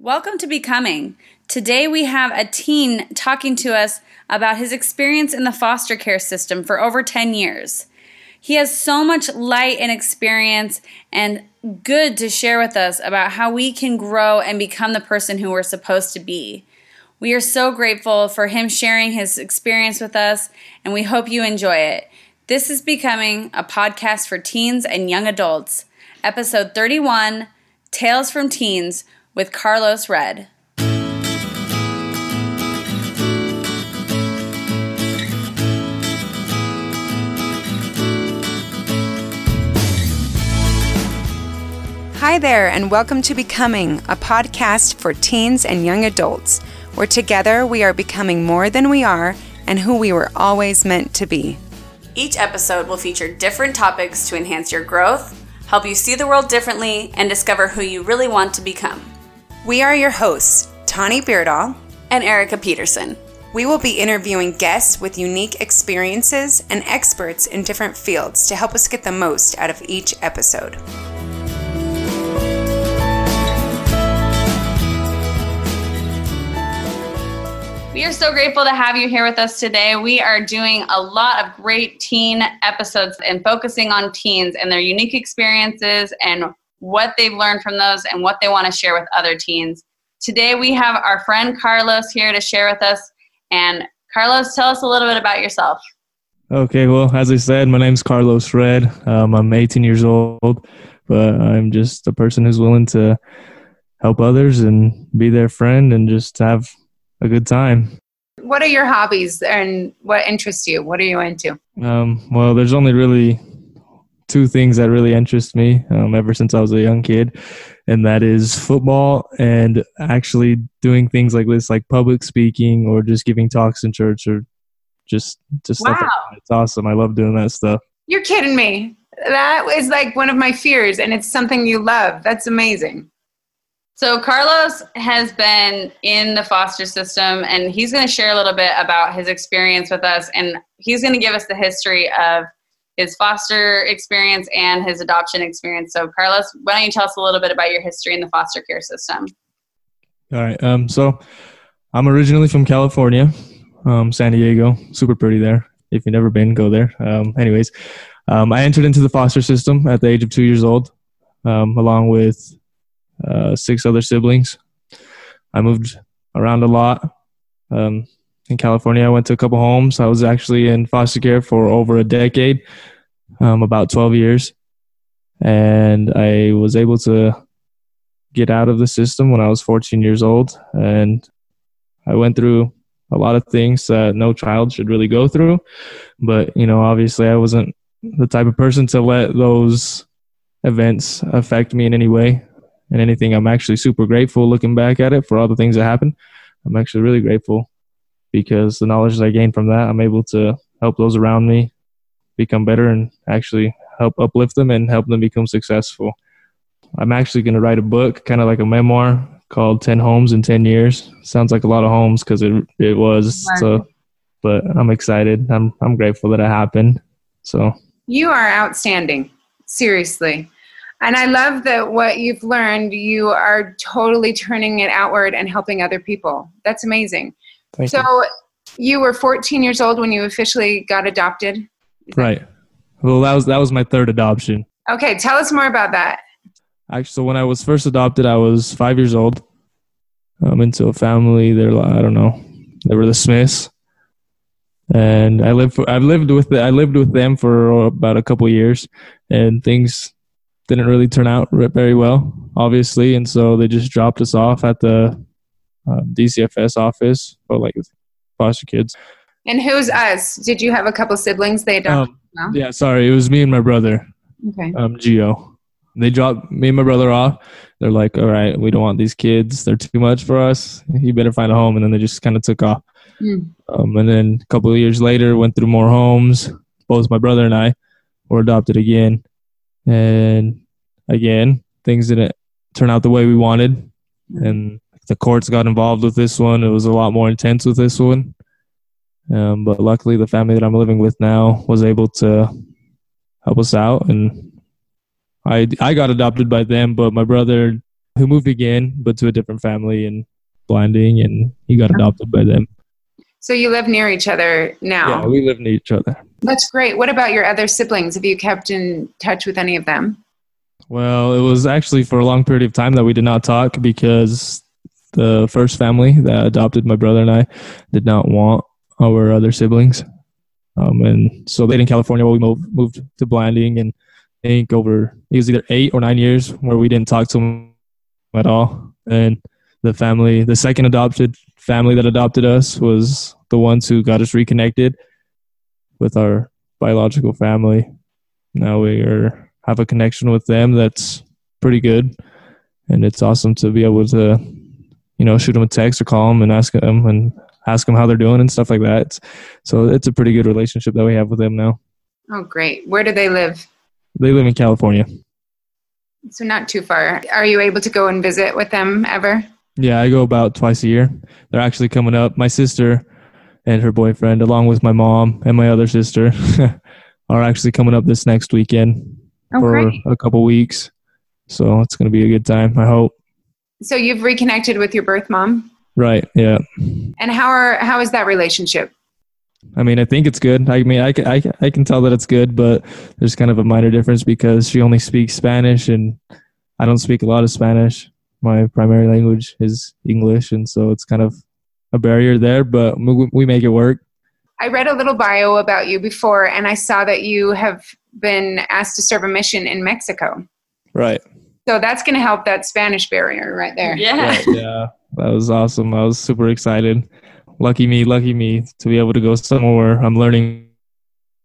Welcome to Becoming. Today we have a teen talking to us about his experience in the foster care system for over 10 years. He has so much light and experience and good to share with us about how we can grow and become the person who we're supposed to be. We are so grateful for him sharing his experience with us, and we hope you enjoy it. This is Becoming a podcast for teens and young adults, episode 31 Tales from Teens with Carlos Red. Hi there, and welcome to Becoming, a podcast for teens and young adults, where together we are becoming more than we are and who we were always meant to be. Each episode will feature different topics to enhance your growth, help you see the world differently, and discover who you really want to become. We are your hosts, Tani Beardall and Erica Peterson. We will be interviewing guests with unique experiences and experts in different fields to help us get the most out of each episode. We are so grateful to have you here with us today. We are doing a lot of great teen episodes and focusing on teens and their unique experiences and what they've learned from those and what they want to share with other teens. Today we have our friend Carlos here to share with us. And Carlos, tell us a little bit about yourself. Okay, well, as I said, my name's Carlos Red. Um, I'm 18 years old, but I'm just a person who's willing to help others and be their friend and just have a good time. What are your hobbies and what interests you? What are you into? Um, well, there's only really two things that really interest me um, ever since I was a young kid, and that is football and actually doing things like this, like public speaking or just giving talks in church or just just wow. stuff. Like it's awesome. I love doing that stuff. You're kidding me. That is like one of my fears, and it's something you love. That's amazing. So Carlos has been in the foster system and he's going to share a little bit about his experience with us and he's going to give us the history of his foster experience and his adoption experience. So Carlos, why don't you tell us a little bit about your history in the foster care system? All right. Um, so I'm originally from California, um, San Diego, super pretty there. If you've never been, go there. Um, anyways, um, I entered into the foster system at the age of two years old, um, along with uh, six other siblings. I moved around a lot. Um, in California, I went to a couple homes. I was actually in foster care for over a decade, um, about 12 years. And I was able to get out of the system when I was 14 years old. And I went through a lot of things that no child should really go through. But, you know, obviously I wasn't the type of person to let those events affect me in any way and anything. I'm actually super grateful looking back at it for all the things that happened. I'm actually really grateful because the knowledge that I gained from that, I'm able to help those around me become better and actually help uplift them and help them become successful. I'm actually going to write a book, kind of like a memoir called 10 Homes in 10 Years. Sounds like a lot of homes because it, it was. So, but I'm excited. I'm, I'm grateful that it happened. So, you are outstanding. Seriously. And I love that what you've learned, you are totally turning it outward and helping other people. That's amazing. Thank so you. you were 14 years old when you officially got adopted. Right. Well, that was that was my third adoption. Okay, tell us more about that. Actually, so when I was first adopted, I was five years old. I'm into a family. They're I don't know. They were the Smiths, and I lived. For, I've lived with. The, I lived with them for about a couple years, and things didn't really turn out very well, obviously, and so they just dropped us off at the uh, DCFS office for like foster kids. And who's us? Did you have a couple siblings they adopted? Um, yeah, sorry, it was me and my brother. Okay. Um, Gio. They dropped me and my brother off. They're like, "All right, we don't want these kids. They're too much for us. You better find a home." And then they just kind of took off. Mm. Um, and then a couple of years later, went through more homes. Both my brother and I were adopted again. And again, things didn't turn out the way we wanted. And the courts got involved with this one. It was a lot more intense with this one. Um, but luckily, the family that I'm living with now was able to help us out. And I, I got adopted by them, but my brother who moved again, but to a different family in Blanding, and he got adopted by them. So you live near each other now? Yeah, we live near each other. That's great. What about your other siblings? Have you kept in touch with any of them? Well, it was actually for a long period of time that we did not talk because the first family that adopted my brother and I did not want our other siblings. Um, and so they in California we moved, moved to Blanding and I think over it was either eight or nine years where we didn't talk to them at all. And the family, the second adopted family that adopted us was the ones who got us reconnected with our biological family. Now we are have a connection with them that's pretty good, and it's awesome to be able to, you know, shoot them a text or call them and ask them and ask them how they're doing and stuff like that. So it's a pretty good relationship that we have with them now. Oh, great! Where do they live? They live in California. So not too far. Are you able to go and visit with them ever? Yeah, I go about twice a year. They're actually coming up. My sister and her boyfriend, along with my mom and my other sister, are actually coming up this next weekend oh, for great. a couple weeks. So it's going to be a good time, I hope. So you've reconnected with your birth mom? Right, yeah. And how are how is that relationship? I mean, I think it's good. I mean, I can, I, I can tell that it's good, but there's kind of a minor difference because she only speaks Spanish and I don't speak a lot of Spanish my primary language is English, and so it's kind of a barrier there, but we make it work. I read a little bio about you before, and I saw that you have been asked to serve a mission in Mexico. Right. So that's going to help that Spanish barrier right there. Yeah. Right, yeah. That was awesome. I was super excited. Lucky me, lucky me to be able to go somewhere I'm learning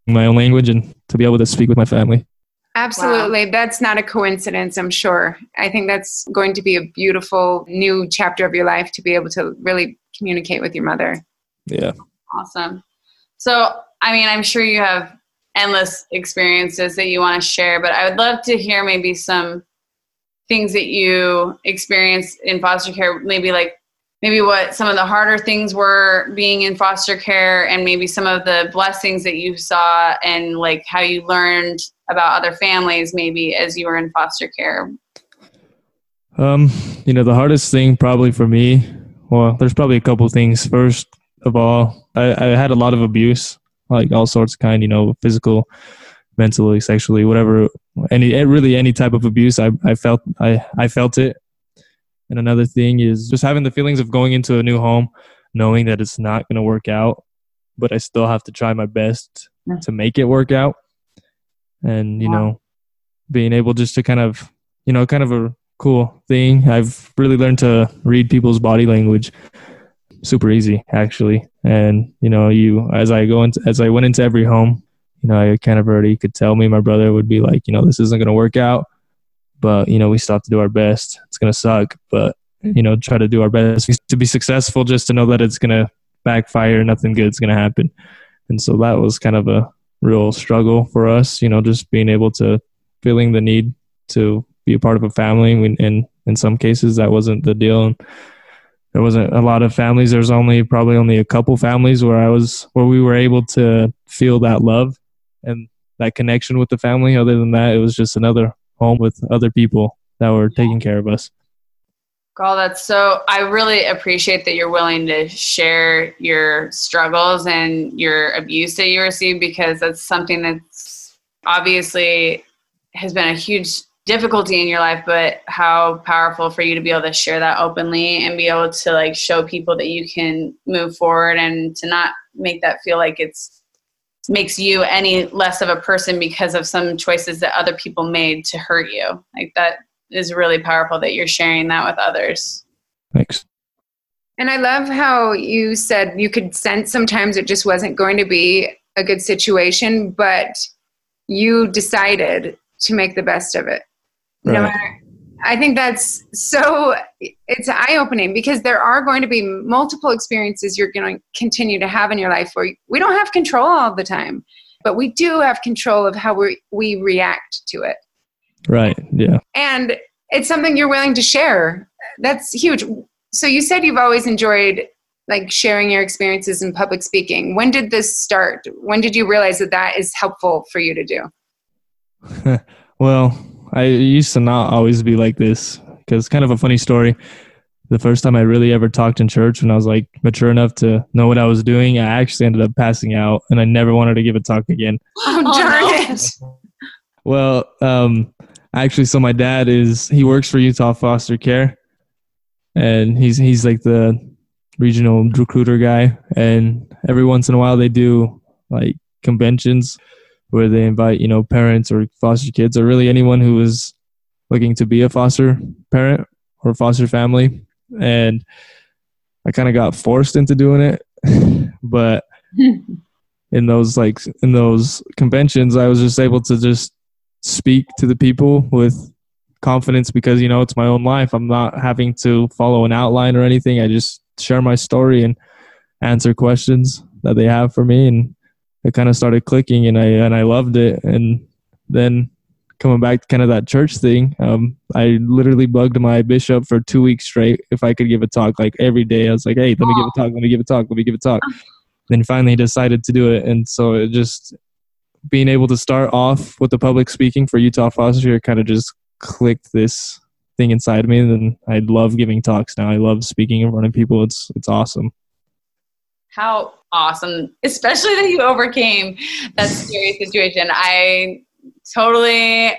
my own language and to be able to speak with my family. Absolutely. Wow. That's not a coincidence, I'm sure. I think that's going to be a beautiful new chapter of your life to be able to really communicate with your mother. Yeah. Awesome. So, I mean, I'm sure you have endless experiences that you want to share, but I would love to hear maybe some things that you experienced in foster care, maybe like maybe what some of the harder things were being in foster care and maybe some of the blessings that you saw and like how you learned about other families maybe as you were in foster care? Um you know the hardest thing probably for me well there's probably a couple things. First of all I, I had a lot of abuse like all sorts of kind you know physical mentally sexually whatever any eh, really any type of abuse i, I felt i i felt it and another thing is just having the feelings of going into a new home, knowing that it's not going to work out, but I still have to try my best yeah. to make it work out. And, you wow. know, being able just to kind of, you know, kind of a cool thing. I've really learned to read people's body language super easy actually. And, you know, you, as I go into, as I went into every home, you know, I kind of already could tell me my brother would be like, you know, this isn't going to work out but you know we still have to do our best. It's going to suck but you know try to do our best to be successful just to know that it's going to backfire nothing good's going to happen. And so that was kind of a real struggle for us you know just being able to feeling the need to be a part of a family. And in some cases that wasn't the deal. And there wasn't a lot of families. There was only probably only a couple families where i was where we were able to feel that love and that connection with the family other than that it was just another home with other people that were taking care of us. Carl, that's so. I really appreciate that you're willing to share your struggles and your abuse that you received because that's something that's obviously has been a huge difficulty in your life, but how powerful for you to be able to share that openly and be able to like show people that you can move forward and to not make that feel like it's makes you any less of a person because of some choices that other people made to hurt you. Like that is really powerful that you're sharing that with others. Thanks. And I love how you said you could sense sometimes it just wasn't going to be a good situation, but you decided to make the best of it. Right. No matter I think that's so it's eye opening because there are going to be multiple experiences you're going to continue to have in your life where we don't have control all the time, but we do have control of how we we react to it. Right. Yeah. And it's something you're willing to share. That's huge. So you said you've always enjoyed like sharing your experiences in public speaking. When did this start? When did you realize that that is helpful for you to do? well, I used to not always be like this. because kind of a funny story. The first time I really ever talked in church when I was like mature enough to know what I was doing, I actually ended up passing out and I never wanted to give a talk again. Oh, darn oh, it. Well, um, actually, so my dad is, he works for Utah Foster Care and he's, he's like the regional recruiter guy. And every once in a while they do like conventions where they invite, you know, parents or foster kids or really anyone who is looking to be a foster parent or foster family. And I kind of got forced into doing it. but in those like in those conventions, I was just able to just speak to the people with confidence because you know it's my own life. I'm not having to follow an outline or anything. I just share my story and answer questions that they have for me and it kind of started clicking and I and I loved it. And then coming back to kind of that church thing, um, I literally bugged my bishop for two weeks straight if I could give a talk like every day. I was like, hey, let me give a talk, let me give a talk, let me give a talk. then finally he decided to do it. And so it just being able to start off with the public speaking for Utah Foster kind of just clicked this thing inside me. And I love giving talks now. I love speaking in front of people. It's it's awesome. How awesome, especially that you overcame that scary situation. I totally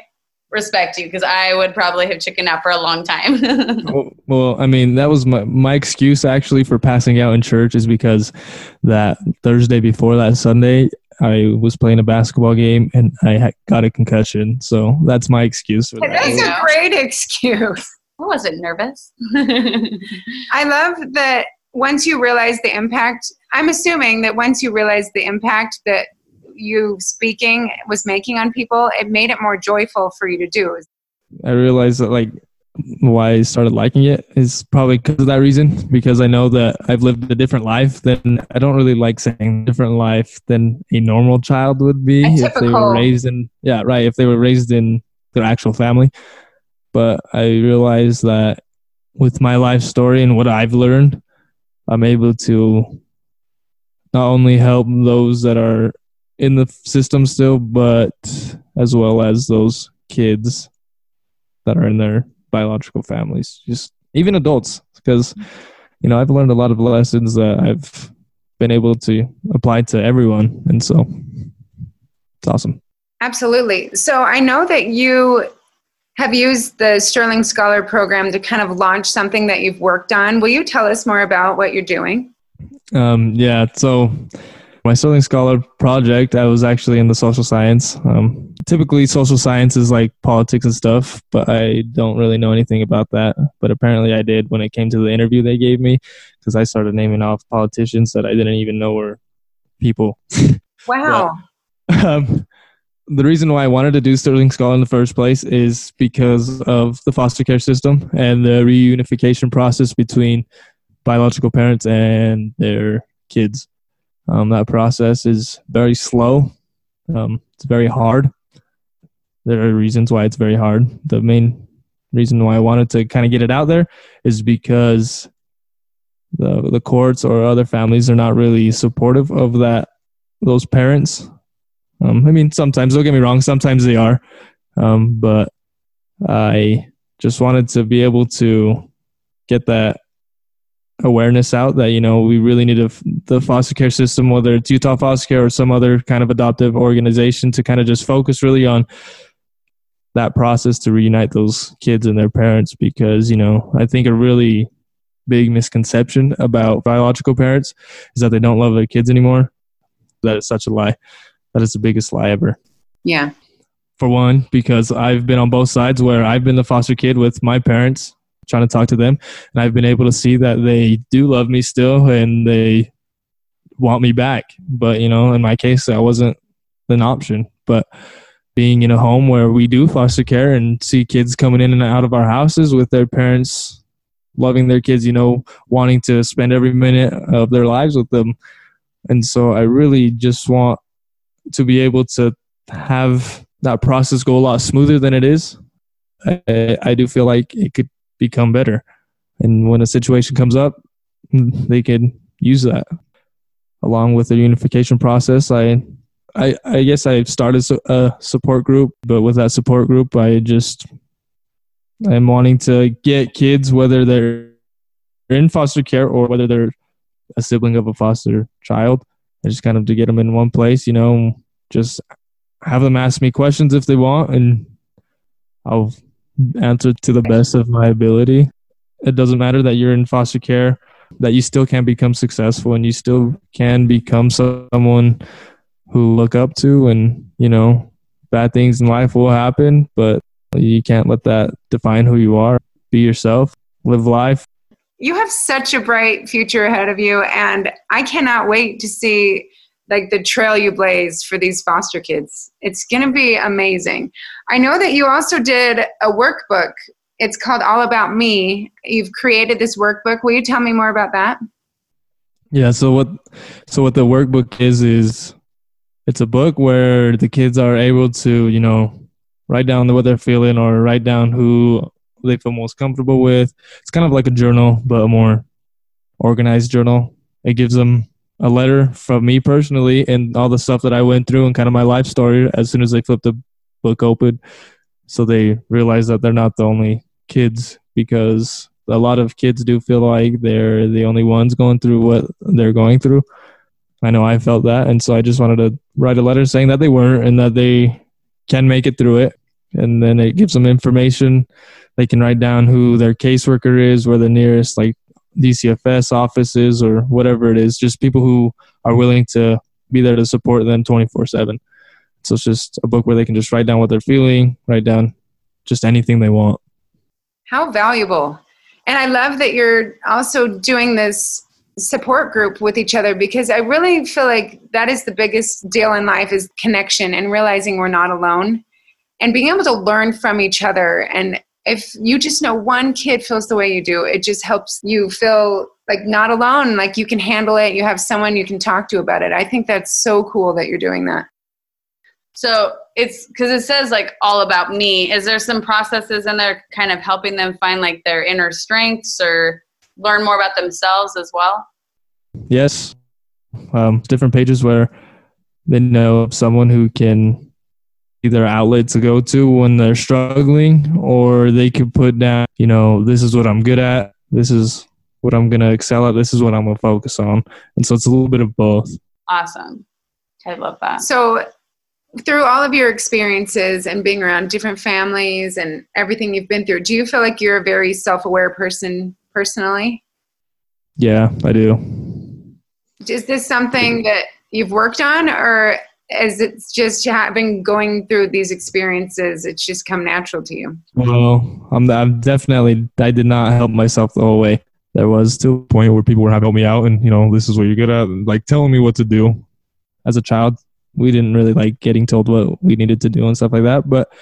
respect you because I would probably have chickened out for a long time. well, oh, well, I mean, that was my, my excuse actually for passing out in church is because that Thursday before that Sunday, I was playing a basketball game and I got a concussion. So that's my excuse for that. That's a great excuse. I wasn't nervous. I love that once you realize the impact, I'm assuming that once you realize the impact that you speaking was making on people, it made it more joyful for you to do. I realized that like why I started liking it is probably because of that reason. Because I know that I've lived a different life than I don't really like saying different life than a normal child would be if they were raised in yeah right if they were raised in their actual family. But I realized that with my life story and what I've learned, I'm able to not only help those that are in the system still, but as well as those kids that are in their biological families, just even adults, because you know I've learned a lot of lessons that I've been able to apply to everyone, and so it's awesome. Absolutely. So I know that you have used the Sterling Scholar program to kind of launch something that you've worked on. Will you tell us more about what you're doing? Um, yeah. So my Sterling Scholar project, I was actually in the social science. Um, typically, social science is like politics and stuff, but I don't really know anything about that. But apparently, I did when it came to the interview they gave me because I started naming off politicians that I didn't even know were people. Wow. but, um, the reason why I wanted to do Sterling Scholar in the first place is because of the foster care system and the reunification process between biological parents and their kids. Um, that process is very slow. Um, it's very hard. There are reasons why it's very hard. The main reason why I wanted to kind of get it out there is because the the courts or other families are not really supportive of that those parents. Um, I mean, sometimes don't get me wrong, sometimes they are, um, but I just wanted to be able to get that awareness out that you know we really need a, the foster care system whether it's utah foster care or some other kind of adoptive organization to kind of just focus really on that process to reunite those kids and their parents because you know i think a really big misconception about biological parents is that they don't love their kids anymore. That is such a lie that is the biggest lie ever. Yeah. For one because i've been on both sides where i've been the foster kid with my parents trying to talk to them and i've been able to see that they do love me still and they want me back. But you know in my case that wasn't an option. But being in a home where we do foster care and see kids coming in and out of our houses with their parents loving their kids you know wanting to spend every minute of their lives with them. And so i really just want to be able to have that process go a lot smoother than it is I, I do feel like it could become better. And when a situation comes up, they can use that. Along with the unification process, I, I, I guess I started a support group, but with that support group, I just I'm wanting to get kids, whether they're in foster care or whether they're a sibling of a foster child, and just kind of to get them in one place, you know, just have them ask me questions if they want, and I'll answer to the best of my ability. It doesn't matter that you're in foster care, that you still can become successful and you still can become someone who look up to and, you know, bad things in life will happen, but you can't let that define who you are. Be yourself, live life. You have such a bright future ahead of you and I cannot wait to see like the trail you blaze for these foster kids. It's going to be amazing. I know that you also did a workbook. It's called All About Me. You've created this workbook. Will you tell me more about that? Yeah, so what so what the workbook is is it's a book where the kids are able to, you know, write down what they're feeling or write down who they feel most comfortable with. It's kind of like a journal, but a more organized journal. It gives them a letter from me personally and all the stuff that I went through and kind of my life story as soon as they flip the book open. So they realize that they're not the only kids because a lot of kids do feel like they're the only ones going through what they're going through. I know I felt that. And so I just wanted to write a letter saying that they weren't and that they can make it through it. And then it gives them information. They can write down who their caseworker is, where the nearest like DCFS offices or whatever it is, just people who are willing to be there to support them 24 7. So it's just a book where they can just write down what they're feeling, write down just anything they want. How valuable. And I love that you're also doing this support group with each other because I really feel like that is the biggest deal in life is connection and realizing we're not alone and being able to learn from each other and if you just know one kid feels the way you do, it just helps you feel like not alone, like you can handle it, you have someone you can talk to about it. I think that's so cool that you're doing that. So it's because it says like all about me. Is there some processes in there kind of helping them find like their inner strengths or learn more about themselves as well? Yes. Um, different pages where they know someone who can either outlet to go to when they're struggling or they could put down you know this is what i'm good at this is what i'm going to excel at this is what i'm going to focus on. And so it's a little bit of both. Awesome. I love that. So through all of your experiences and being around different families and everything you've been through do you feel like you're a very self-aware person personally? Yeah i do. Is this something that you've worked on or as it's just having going through these experiences it's just come natural to you. Well i'm, I'm definitely i did not help myself the whole way. There was to a point where people were having to help me out and you know this is what you're good at like telling me what to do. As a child we didn't really like getting told what we needed to do and stuff like that but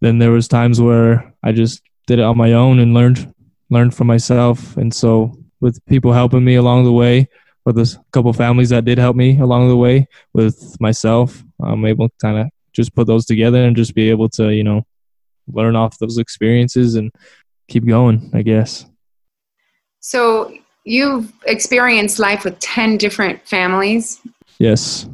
then there was times where i just did it on my own and learned learned for myself. And so with people helping me along the way with a couple families that did help me along the way with myself. I'm able to kind of just put those together and just be able to, you know, learn off those experiences and keep going, I guess. So you've experienced life with 10 different families. Yes.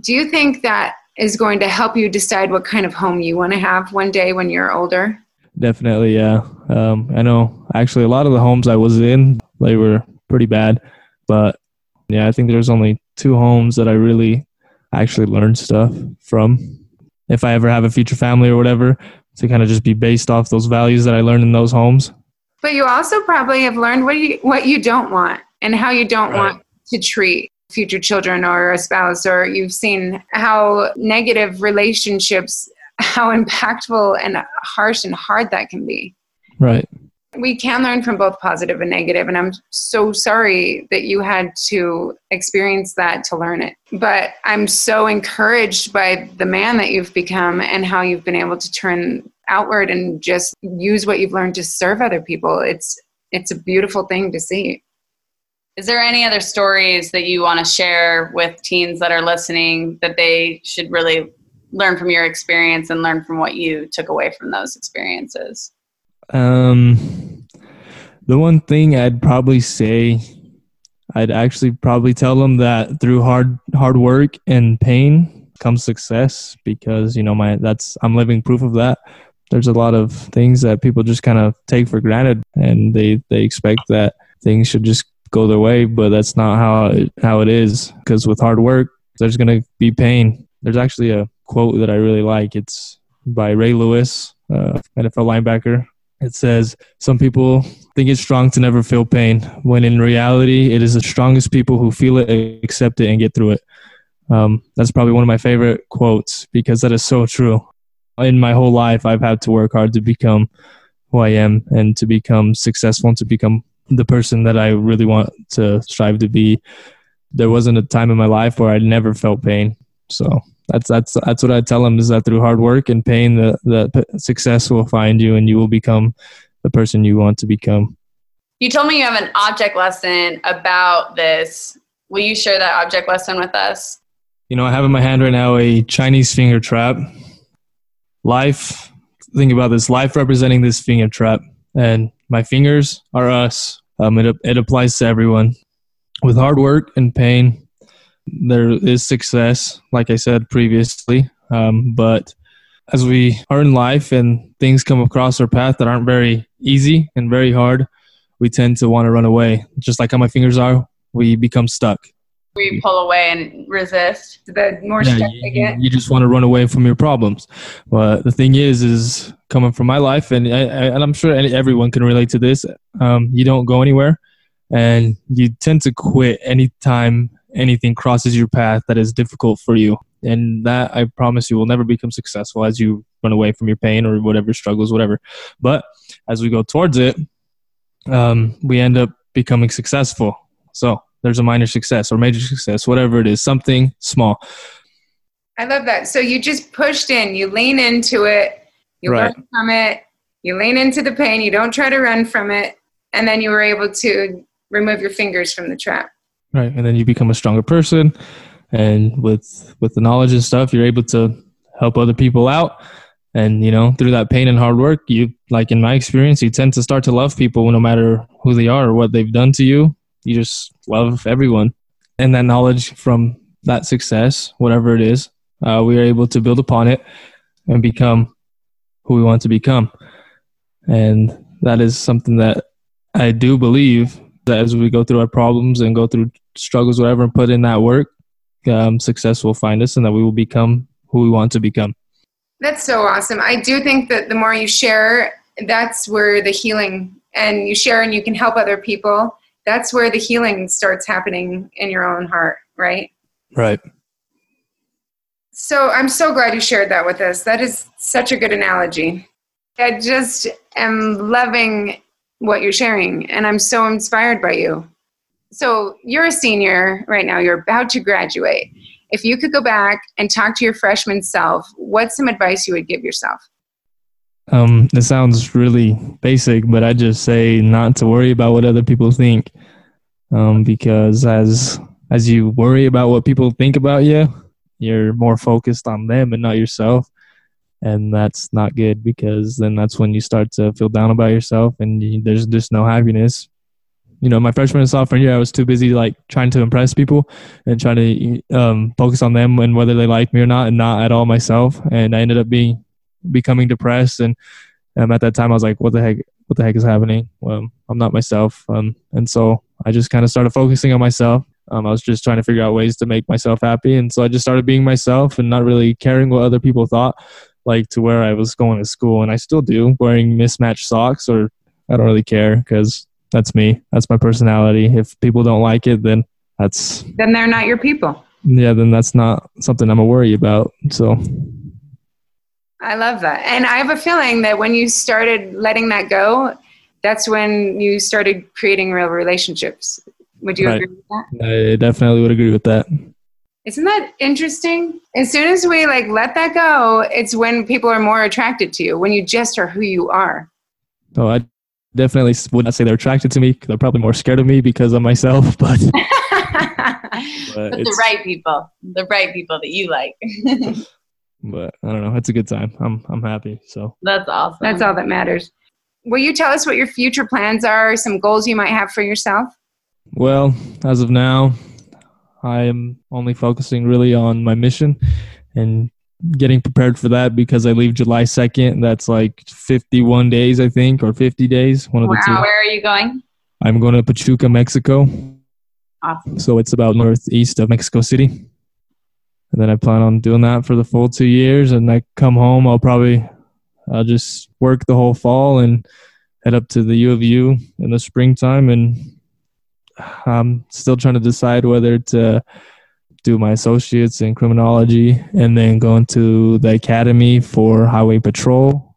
Do you think that is going to help you decide what kind of home you want to have one day when you're older? Definitely, yeah. Um, I know actually a lot of the homes I was in, they were pretty bad, but yeah, I think there's only two homes that I really actually learned stuff from. If I ever have a future family or whatever, to kind of just be based off those values that I learned in those homes. But you also probably have learned what you what you don't want and how you don't right. want to treat future children or a spouse or you've seen how negative relationships how impactful and harsh and hard that can be. Right we can learn from both positive and negative and i'm so sorry that you had to experience that to learn it. But i'm so encouraged by the man that you've become and how you've been able to turn outward and just use what you've learned to serve other people. It's it's a beautiful thing to see. Is there any other stories that you want to share with teens that are listening that they should really learn from your experience and learn from what you took away from those experiences? Um, the one thing I'd probably say, I'd actually probably tell them that through hard hard work and pain comes success because you know my that's I'm living proof of that. there's a lot of things that people just kind of take for granted and they they expect that things should just go their way but that's not how it, how it is. Because with hard work there's going to be pain. There's actually a quote that i really like. It's by ray lewis uh, nfl linebacker it says some people think it's strong to never feel pain when in reality it is the strongest people who feel it accept it and get through it um, that's probably one of my favorite quotes because that is so true in my whole life, I've had to work hard to become who I am and to become successful and to become the person that I really want to strive to be. There wasn't a time in my life where I never felt pain. So that's that's that's what I tell them is that through hard work and pain, the the success will find you and you will become the person you want to become. You told me you have an object lesson about this. Will you share that object lesson with us? You know, I have in my hand right now a Chinese finger trap life think about this life representing this finger trap and my fingers are us um, it, it applies to everyone with hard work and pain there is success like i said previously um, but as we are in life and things come across our path that aren't very easy and very hard we tend to want to run away just like how my fingers are we become stuck we pull away and resist. The more yeah, stuck you, get. You just want to run away from your problems. But the thing is, is coming from my life, and I, and I'm sure everyone can relate to this. Um, you don't go anywhere, and you tend to quit anytime anything crosses your path that is difficult for you. And that I promise you will never become successful as you run away from your pain or whatever struggles, whatever. But as we go towards it, um, we end up becoming successful. So there's a minor success or major success, whatever it is, something small. I love that. So you just pushed in, you lean into it, you right. learn from it, you lean into the pain, you don't try to run from it, and then you were able to remove your fingers from the trap. Right. And then you become a stronger person and with with the knowledge and stuff, you're able to help other people out. And you know, through that pain and hard work, you like in my experience, you tend to start to love people no matter who they are or what they've done to you you just love everyone. And that knowledge from that success, whatever it is, uh, we are able to build upon it and become who we want to become. And that is something that I do believe that as we go through our problems and go through struggles, whatever, and put in that work, um, success will find us and that we will become who we want to become. That's so awesome. I do think that the more you share, that's where the healing and you share and you can help other people that's where the healing starts happening in your own heart, right? Right. So I'm so glad you shared that with us. That is such a good analogy. I just am loving what you're sharing, and I'm so inspired by you. So you're a senior right now, you're about to graduate. If you could go back and talk to your freshman self, what's some advice you would give yourself? Um, it sounds really basic, but I just say not to worry about what other people think, um, because as as you worry about what people think about you, you're more focused on them and not yourself, and that's not good because then that's when you start to feel down about yourself, and you, there's just no happiness. You know, my freshman and sophomore year, I was too busy like trying to impress people and trying to um, focus on them and whether they liked me or not, and not at all myself. And I ended up being becoming depressed and um, at that time I was like, what the heck, what the heck is happening? Well, I'm not myself. Um, and so I just kind of started focusing on myself. Um, I was just trying to figure out ways to make myself happy. And so I just started being myself and not really caring what other people thought, like to where I was going to school. And I still do wearing mismatched socks or I don't really care because that's me. That's my personality. If people don't like it, then that's. Then they're not your people. Yeah, then that's not something I'm a worry about. So I love that. And I have a feeling that when you started letting that go, that's when you started creating real relationships. Would you right. agree with that? I definitely would agree with that. Isn't that interesting? As soon as we like let that go, it's when people are more attracted to you, when you just are who you are. Oh, I definitely would not say they're attracted to me. They're probably more scared of me because of myself, but, but the right people, the right people that you like. but I don't know. It's a good time. I'm I'm happy. So that's awesome. That's all that matters. Will you tell us what your future plans are? Some goals you might have for yourself? Well, as of now, I am only focusing really on my mission and getting prepared for that because I leave July 2nd. That's like 51 days, I think, or 50 days. One of wow. the two. Where are you going? I'm going to Pachuca, Mexico. Awesome. So it's about northeast of Mexico City. And then I plan on doing that for the full two years. And I come home, I'll probably I'll just work the whole fall and head up to the U of U in the springtime. And I'm still trying to decide whether to do my associates in criminology and then go into the academy for highway patrol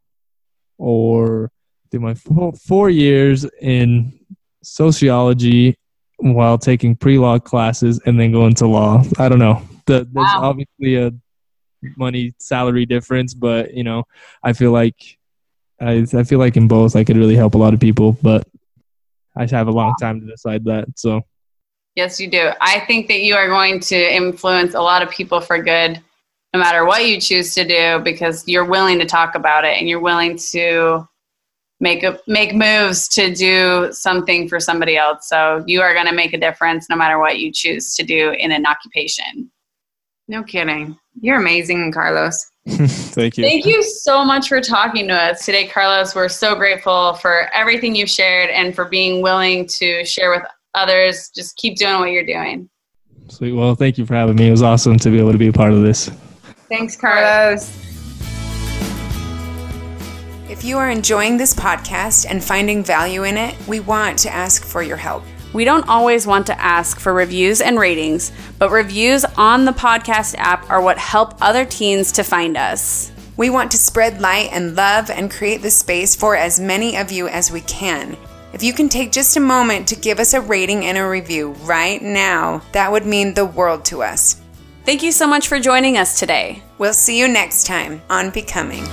or do my four, four years in sociology while taking pre-law classes and then go into law. I don't know. The, there's wow. obviously a money salary difference, but you know, I feel like I I feel like in both I could really help a lot of people, but I have a long time to decide that. So Yes, you do. I think that you are going to influence a lot of people for good no matter what you choose to do because you're willing to talk about it and you're willing to make a, make moves to do something for somebody else. So you are going to make a difference no matter what you choose to do in an occupation. No kidding. You're amazing, Carlos. Thank you. Thank you so much for talking to us today, Carlos. We're so grateful for everything you've shared and for being willing to share with others. Just keep doing what you're doing. Sweet. Well, thank you for having me. It was awesome to be able to be a part of this. Thanks, Carlos. If you are enjoying this podcast and finding value in it, we want to ask for your help. We don't always want to ask for reviews and ratings, but reviews on the podcast app are what help other teens to find us. We want to spread light and love and create the space for as many of you as we can. If you can take just a moment to give us a rating and a review right now, that would mean the world to us. Thank you so much for joining us today. We'll see you next time on Becoming.